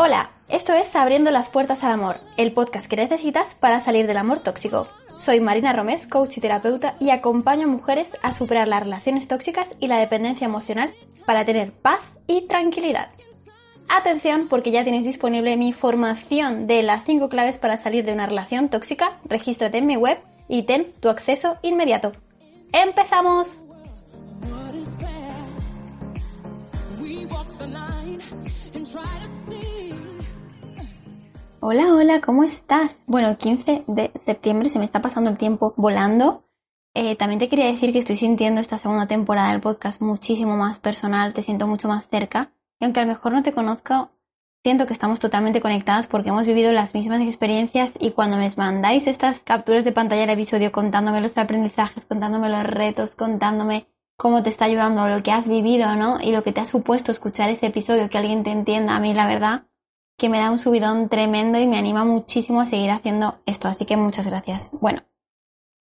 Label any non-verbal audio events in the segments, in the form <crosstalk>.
Hola, esto es Abriendo las Puertas al Amor, el podcast que necesitas para salir del amor tóxico. Soy Marina Romés, coach y terapeuta, y acompaño a mujeres a superar las relaciones tóxicas y la dependencia emocional para tener paz y tranquilidad. Atención porque ya tenéis disponible mi formación de las 5 claves para salir de una relación tóxica. Regístrate en mi web y ten tu acceso inmediato. ¡Empezamos! Hola, hola, ¿cómo estás? Bueno, 15 de septiembre se me está pasando el tiempo volando. Eh, también te quería decir que estoy sintiendo esta segunda temporada del podcast muchísimo más personal, te siento mucho más cerca. Y aunque a lo mejor no te conozco, siento que estamos totalmente conectadas porque hemos vivido las mismas experiencias y cuando me mandáis estas capturas de pantalla del episodio contándome los aprendizajes, contándome los retos, contándome cómo te está ayudando lo que has vivido, ¿no? Y lo que te ha supuesto escuchar ese episodio, que alguien te entienda, a mí la verdad que me da un subidón tremendo y me anima muchísimo a seguir haciendo esto. Así que muchas gracias. Bueno,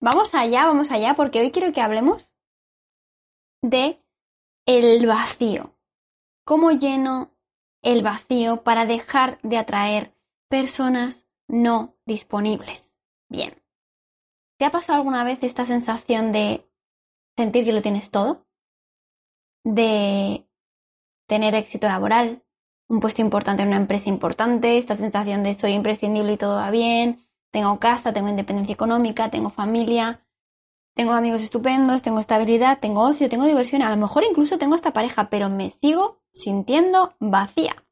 vamos allá, vamos allá, porque hoy quiero que hablemos de el vacío. ¿Cómo lleno el vacío para dejar de atraer personas no disponibles? Bien. ¿Te ha pasado alguna vez esta sensación de sentir que lo tienes todo? De tener éxito laboral, un puesto importante en una empresa importante, esta sensación de soy imprescindible y todo va bien, tengo casa, tengo independencia económica, tengo familia, tengo amigos estupendos, tengo estabilidad, tengo ocio, tengo diversión, a lo mejor incluso tengo esta pareja, pero me sigo sintiendo vacía.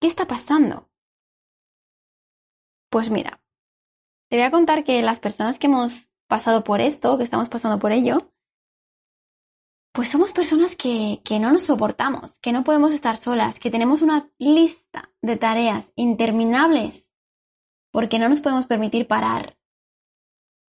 ¿Qué está pasando? Pues mira, te voy a contar que las personas que hemos pasado por esto, que estamos pasando por ello, pues somos personas que, que, no nos soportamos, que no podemos estar solas, que tenemos una lista de tareas interminables porque no nos podemos permitir parar.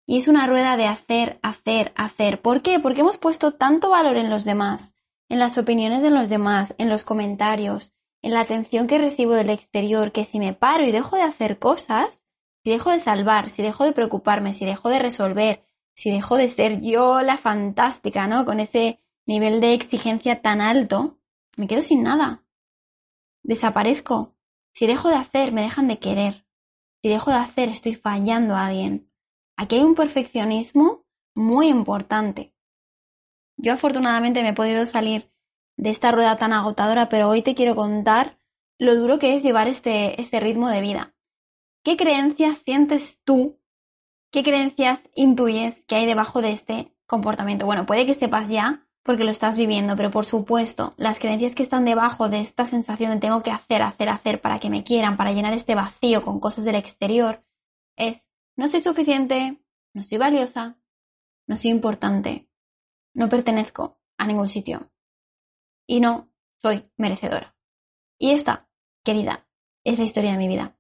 Y es una rueda de hacer, hacer, hacer. ¿Por qué? Porque hemos puesto tanto valor en los demás, en las opiniones de los demás, en los comentarios, en la atención que recibo del exterior, que si me paro y dejo de hacer cosas, si dejo de salvar, si dejo de preocuparme, si dejo de resolver, si dejo de ser yo la fantástica, ¿no? Con ese nivel de exigencia tan alto, me quedo sin nada. Desaparezco. Si dejo de hacer, me dejan de querer. Si dejo de hacer, estoy fallando a alguien. Aquí hay un perfeccionismo muy importante. Yo afortunadamente me he podido salir de esta rueda tan agotadora, pero hoy te quiero contar lo duro que es llevar este, este ritmo de vida. ¿Qué creencias sientes tú? ¿Qué creencias intuyes que hay debajo de este comportamiento? Bueno, puede que sepas ya porque lo estás viviendo, pero por supuesto, las creencias que están debajo de esta sensación de tengo que hacer, hacer, hacer para que me quieran, para llenar este vacío con cosas del exterior, es no soy suficiente, no soy valiosa, no soy importante, no pertenezco a ningún sitio y no soy merecedora. Y esta, querida, es la historia de mi vida.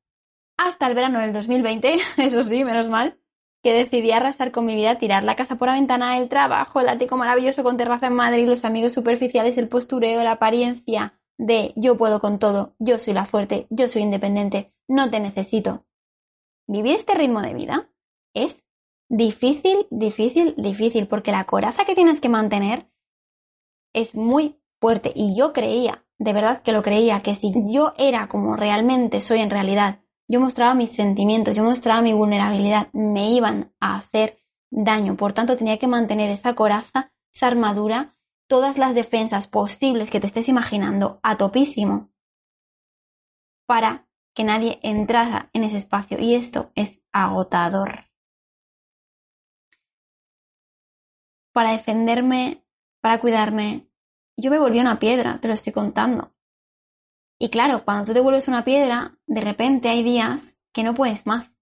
Hasta el verano del 2020, <laughs> eso sí, menos mal, que decidí arrasar con mi vida, tirar la casa por la ventana, el trabajo, el ático maravilloso con terraza en Madrid, los amigos superficiales, el postureo, la apariencia de yo puedo con todo, yo soy la fuerte, yo soy independiente, no te necesito. Vivir este ritmo de vida es difícil, difícil, difícil, porque la coraza que tienes que mantener es muy fuerte y yo creía, de verdad que lo creía, que si yo era como realmente soy en realidad, yo mostraba mis sentimientos, yo mostraba mi vulnerabilidad, me iban a hacer daño. Por tanto, tenía que mantener esa coraza, esa armadura, todas las defensas posibles que te estés imaginando a topísimo para que nadie entrara en ese espacio. Y esto es agotador. Para defenderme, para cuidarme, yo me volví una piedra, te lo estoy contando. Y claro, cuando tú te vuelves una piedra, de repente hay días que no puedes más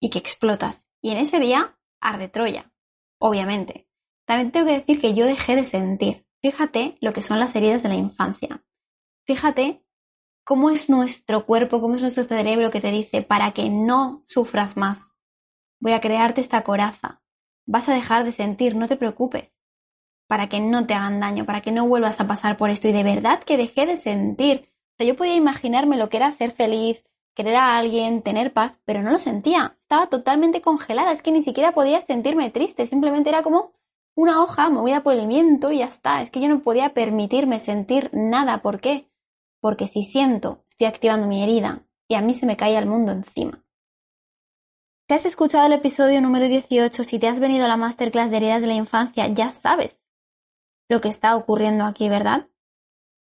y que explotas. Y en ese día arde Troya, obviamente. También tengo que decir que yo dejé de sentir. Fíjate lo que son las heridas de la infancia. Fíjate cómo es nuestro cuerpo, cómo es nuestro cerebro que te dice para que no sufras más. Voy a crearte esta coraza. Vas a dejar de sentir, no te preocupes. Para que no te hagan daño, para que no vuelvas a pasar por esto. Y de verdad que dejé de sentir yo podía imaginarme lo que era ser feliz, querer a alguien, tener paz, pero no lo sentía. Estaba totalmente congelada, es que ni siquiera podía sentirme triste, simplemente era como una hoja movida por el viento y ya está. Es que yo no podía permitirme sentir nada. ¿Por qué? Porque si siento estoy activando mi herida y a mí se me cae el mundo encima. Si has escuchado el episodio número 18, si te has venido a la masterclass de heridas de la infancia, ya sabes lo que está ocurriendo aquí, ¿verdad?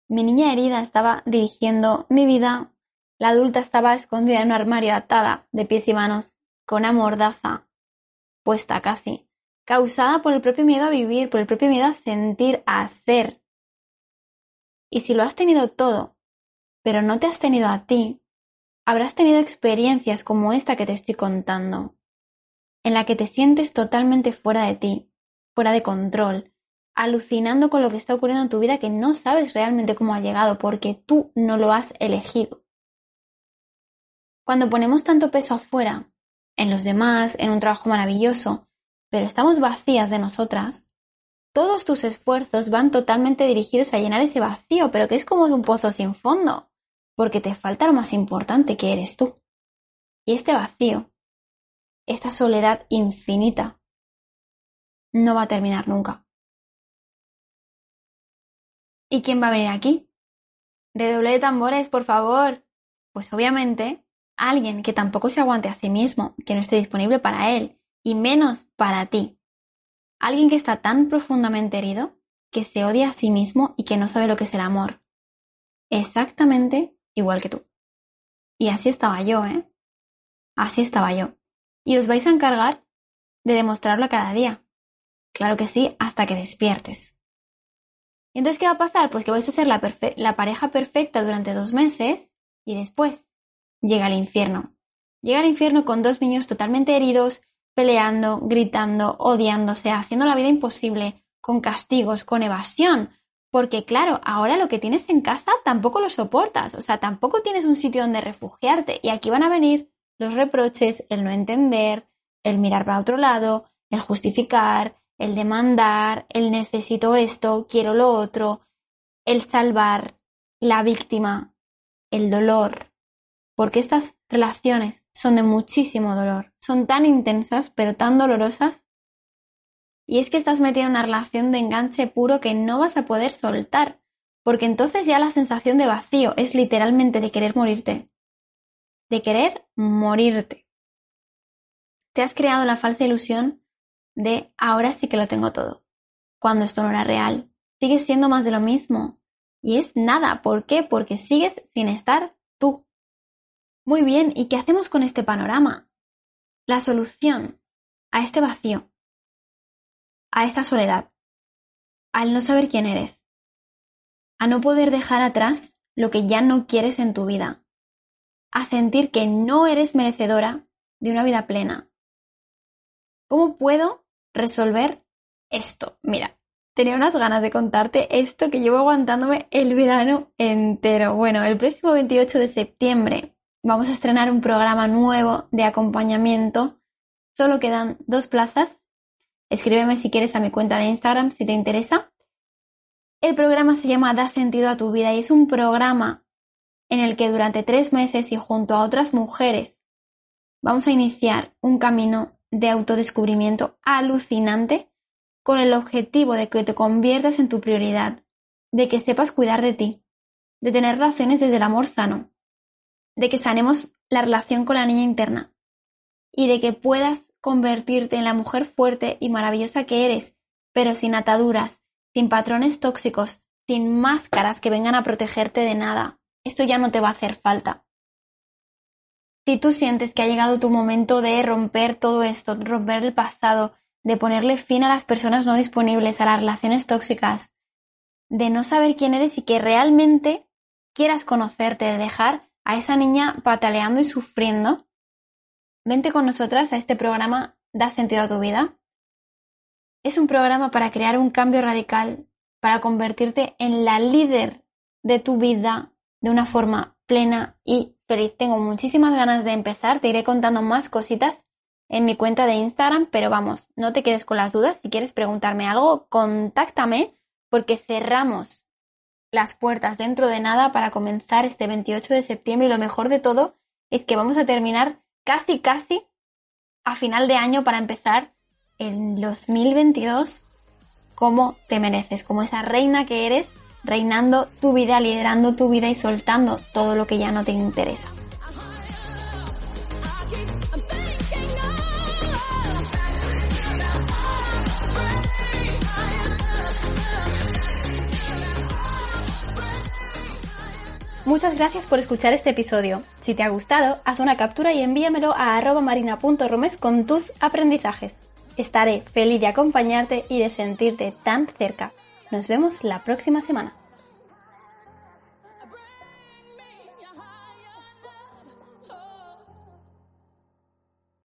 Mi niña herida estaba dirigiendo mi vida, la adulta estaba escondida en un armario atada de pies y manos, con una mordaza puesta casi, causada por el propio miedo a vivir, por el propio miedo a sentir, a ser. Y si lo has tenido todo, pero no te has tenido a ti, habrás tenido experiencias como esta que te estoy contando, en la que te sientes totalmente fuera de ti, fuera de control, alucinando con lo que está ocurriendo en tu vida que no sabes realmente cómo ha llegado porque tú no lo has elegido. Cuando ponemos tanto peso afuera, en los demás, en un trabajo maravilloso, pero estamos vacías de nosotras, todos tus esfuerzos van totalmente dirigidos a llenar ese vacío, pero que es como un pozo sin fondo porque te falta lo más importante que eres tú. Y este vacío, esta soledad infinita, no va a terminar nunca. ¿Y quién va a venir aquí? Redoble de tambores, por favor. Pues obviamente, alguien que tampoco se aguante a sí mismo, que no esté disponible para él, y menos para ti. Alguien que está tan profundamente herido que se odia a sí mismo y que no sabe lo que es el amor. Exactamente igual que tú. Y así estaba yo, ¿eh? Así estaba yo. Y os vais a encargar de demostrarlo cada día. Claro que sí, hasta que despiertes. ¿Y entonces qué va a pasar? Pues que vais a ser la, la pareja perfecta durante dos meses y después llega el infierno. Llega el infierno con dos niños totalmente heridos, peleando, gritando, odiándose, haciendo la vida imposible, con castigos, con evasión, porque claro, ahora lo que tienes en casa tampoco lo soportas, o sea, tampoco tienes un sitio donde refugiarte y aquí van a venir los reproches, el no entender, el mirar para otro lado, el justificar, el demandar, el necesito esto, quiero lo otro, el salvar, la víctima, el dolor, porque estas relaciones son de muchísimo dolor, son tan intensas pero tan dolorosas. Y es que estás metido en una relación de enganche puro que no vas a poder soltar, porque entonces ya la sensación de vacío es literalmente de querer morirte. De querer morirte. Te has creado la falsa ilusión de ahora sí que lo tengo todo, cuando esto no era real. Sigues siendo más de lo mismo. Y es nada. ¿Por qué? Porque sigues sin estar tú. Muy bien, ¿y qué hacemos con este panorama? La solución a este vacío a esta soledad, al no saber quién eres, a no poder dejar atrás lo que ya no quieres en tu vida, a sentir que no eres merecedora de una vida plena. ¿Cómo puedo resolver esto? Mira, tenía unas ganas de contarte esto que llevo aguantándome el verano entero. Bueno, el próximo 28 de septiembre vamos a estrenar un programa nuevo de acompañamiento. Solo quedan dos plazas Escríbeme si quieres a mi cuenta de Instagram si te interesa. El programa se llama Da sentido a tu vida y es un programa en el que durante tres meses y junto a otras mujeres vamos a iniciar un camino de autodescubrimiento alucinante con el objetivo de que te conviertas en tu prioridad, de que sepas cuidar de ti, de tener relaciones desde el amor sano, de que sanemos la relación con la niña interna y de que puedas convertirte en la mujer fuerte y maravillosa que eres, pero sin ataduras, sin patrones tóxicos, sin máscaras que vengan a protegerte de nada. Esto ya no te va a hacer falta. Si tú sientes que ha llegado tu momento de romper todo esto, romper el pasado, de ponerle fin a las personas no disponibles, a las relaciones tóxicas, de no saber quién eres y que realmente quieras conocerte, de dejar a esa niña pataleando y sufriendo, Vente con nosotras a este programa Da sentido a tu vida. Es un programa para crear un cambio radical, para convertirte en la líder de tu vida de una forma plena y feliz. Tengo muchísimas ganas de empezar, te iré contando más cositas en mi cuenta de Instagram, pero vamos, no te quedes con las dudas. Si quieres preguntarme algo, contáctame porque cerramos las puertas dentro de nada para comenzar este 28 de septiembre y lo mejor de todo es que vamos a terminar casi, casi a final de año para empezar el 2022 como te mereces, como esa reina que eres reinando tu vida, liderando tu vida y soltando todo lo que ya no te interesa. Muchas gracias por escuchar este episodio. Si te ha gustado, haz una captura y envíamelo a marina.romes con tus aprendizajes. Estaré feliz de acompañarte y de sentirte tan cerca. Nos vemos la próxima semana.